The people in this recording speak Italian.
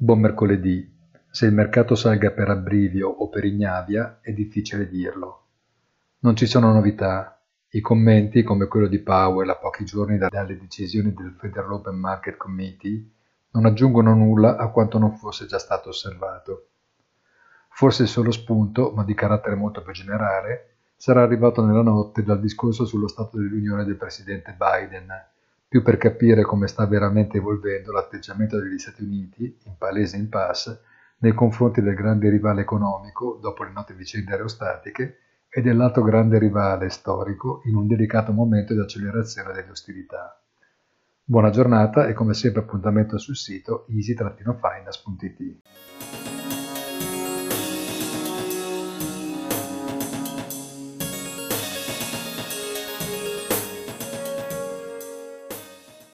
Buon mercoledì. Se il mercato salga per abbrivio o per ignavia è difficile dirlo. Non ci sono novità. I commenti, come quello di Powell a pochi giorni dalle decisioni del Federal Open Market Committee, non aggiungono nulla a quanto non fosse già stato osservato. Forse il solo spunto, ma di carattere molto più generale, sarà arrivato nella notte dal discorso sullo Stato dell'Unione del presidente Biden, più per capire come sta veramente evolvendo l'atteggiamento degli Stati Uniti, in palese impasse, nei confronti del grande rivale economico dopo le note vicende aerostatiche e dell'altro grande rivale storico in un delicato momento di accelerazione delle ostilità. Buona giornata e come sempre appuntamento sul sito easy-finance.it.